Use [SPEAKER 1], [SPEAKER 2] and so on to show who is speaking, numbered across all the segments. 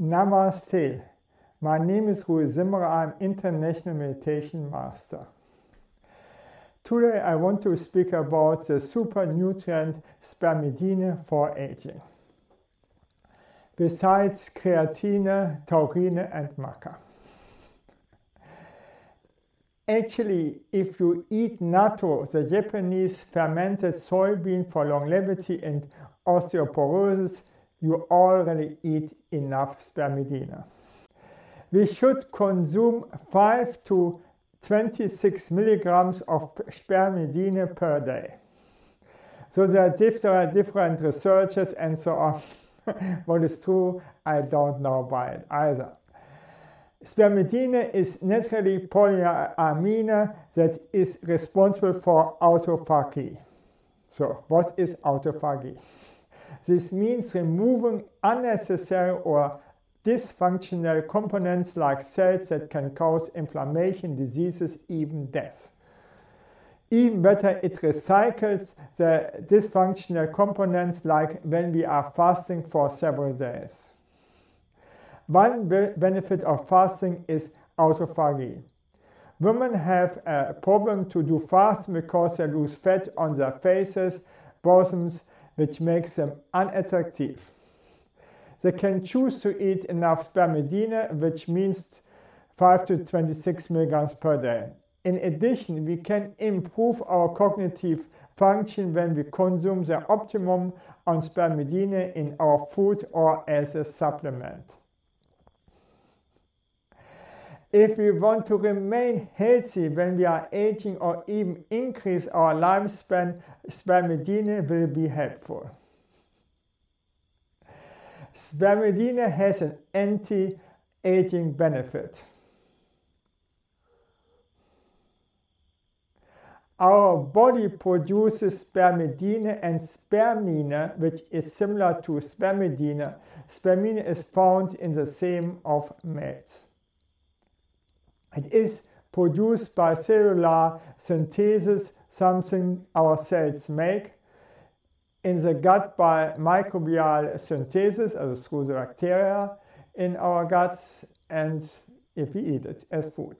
[SPEAKER 1] Namaste. My name is Rui Zimmer. I'm International Meditation Master. Today I want to speak about the super nutrient spermidine for aging. Besides creatine, taurine and maca. Actually, if you eat natto, the Japanese fermented soybean for longevity and osteoporosis, you already eat enough spermidine. We should consume 5 to 26 milligrams of spermidine per day. So there are different, different researches and so on. what is true, I don't know by it either. Spermidine is naturally polyamine that is responsible for autophagy. So, what is autophagy? This means removing unnecessary or dysfunctional components like cells that can cause inflammation, diseases, even death. Even better, it recycles the dysfunctional components like when we are fasting for several days. One be benefit of fasting is autophagy. Women have a problem to do fasting because they lose fat on their faces, bosoms, which makes them unattractive. They can choose to eat enough spermidine, which means 5 to 26 milligrams per day. In addition, we can improve our cognitive function when we consume the optimum on spermidine in our food or as a supplement. If we want to remain healthy when we are aging or even increase our lifespan, spermidine will be helpful. Spermidine has an anti-aging benefit. Our body produces spermidine and spermine, which is similar to spermidine. Spermine is found in the same of males. It is produced by cellular synthesis, something our cells make, in the gut by microbial synthesis, also through the bacteria in our guts, and if we eat it as food.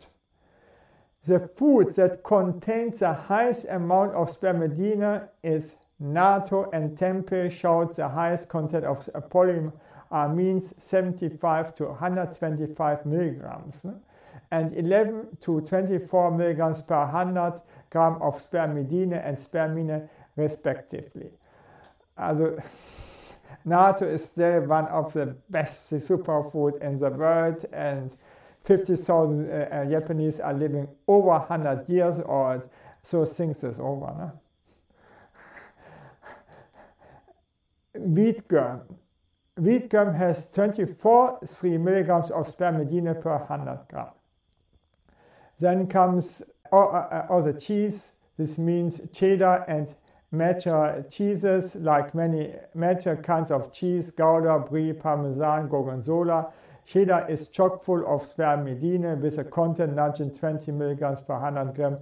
[SPEAKER 1] The food that contains the highest amount of spermidine is natto and tempeh showed the highest content of polyamines 75 to 125 milligrams and 11 to 24 milligrams per 100 gram of spermidine and spermine respectively. Also, natto is still one of the best superfood in the world and 50,000 uh, Japanese are living over 100 years old, so things is over. No? Wheat germ. Wheat germ has 24 3 milligrams of spermidine per 100 gram. Then comes all, uh, the cheese. This means cheddar and mature cheeses, like many mature kinds of cheese, Gouda, Brie, Parmesan, Gorgonzola. Cheddar is chock full of spermidine with a content nudging 20 milligrams per 100 gram.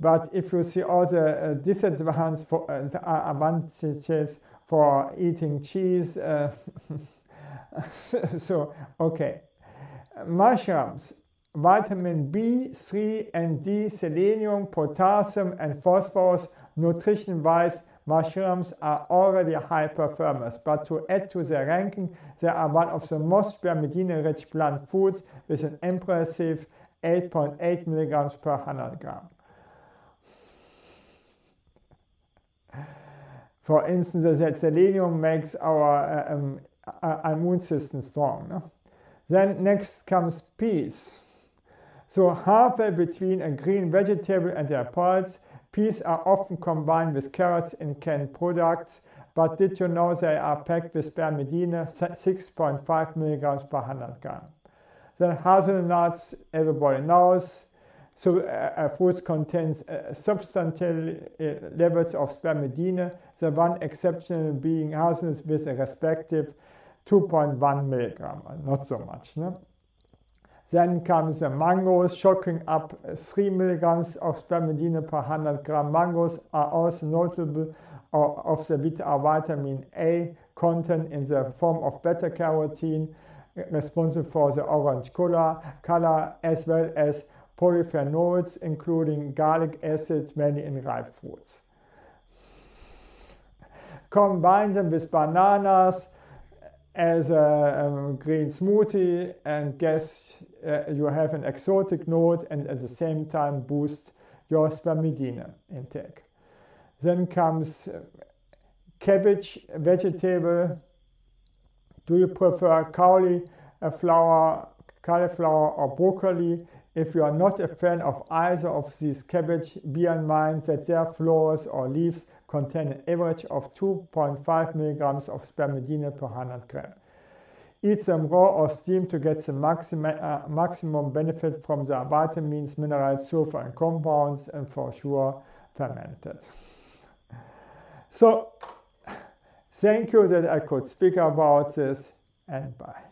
[SPEAKER 1] But if you see all the uh, disadvantages for, uh, advantages for eating cheese, uh, so okay. Mushrooms vitamin B3 and D, selenium, potassium, and phosphorus. Nutrition wise, mushrooms are already high performers, but to add to their ranking, they are one of the most spermidine rich plant foods with an impressive 8.8 milligrams per 100 gram. For instance, the selenium makes our uh, um, uh, immune system strong. No? Then next comes peas. So halfway between a green vegetable and their pulse, peas are often combined with carrots in canned products, but did you know they are packed with spermidine, 6.5 milligrams per 100 gram. Then hazelnuts, everybody knows. So uh, fruits contains uh, substantial uh, levels of spermidine, the one exception being hazelnuts with a respective 2.1 milligram, not so much. No? Then comes the mangoes, shocking up 3 milligrams of spermidine per 100 gram. Mangoes are also notable of the vitamin A content in the form of beta carotene. responsible for the orange color, color as well as polyphenols, including gallic acid, many in ripe fruits. Combine them with bananas as a um, green smoothie and guess uh, you have an exotic note and at the same time boost your spermidine intake. Then comes uh, cabbage, vegetable. Do you prefer cauliflower, cauliflower or broccoli? If you are not a fan of either of these cabbage, be in mind that their flowers or leaves contain an average of 2.5 milligrams of spermidine per 100 gram. Eat them raw or steamed to get the maxima, uh, maximum benefit from the vitamins, minerals, sulfur, and compounds, and for sure fermented. So, thank you that I could speak about this, and bye.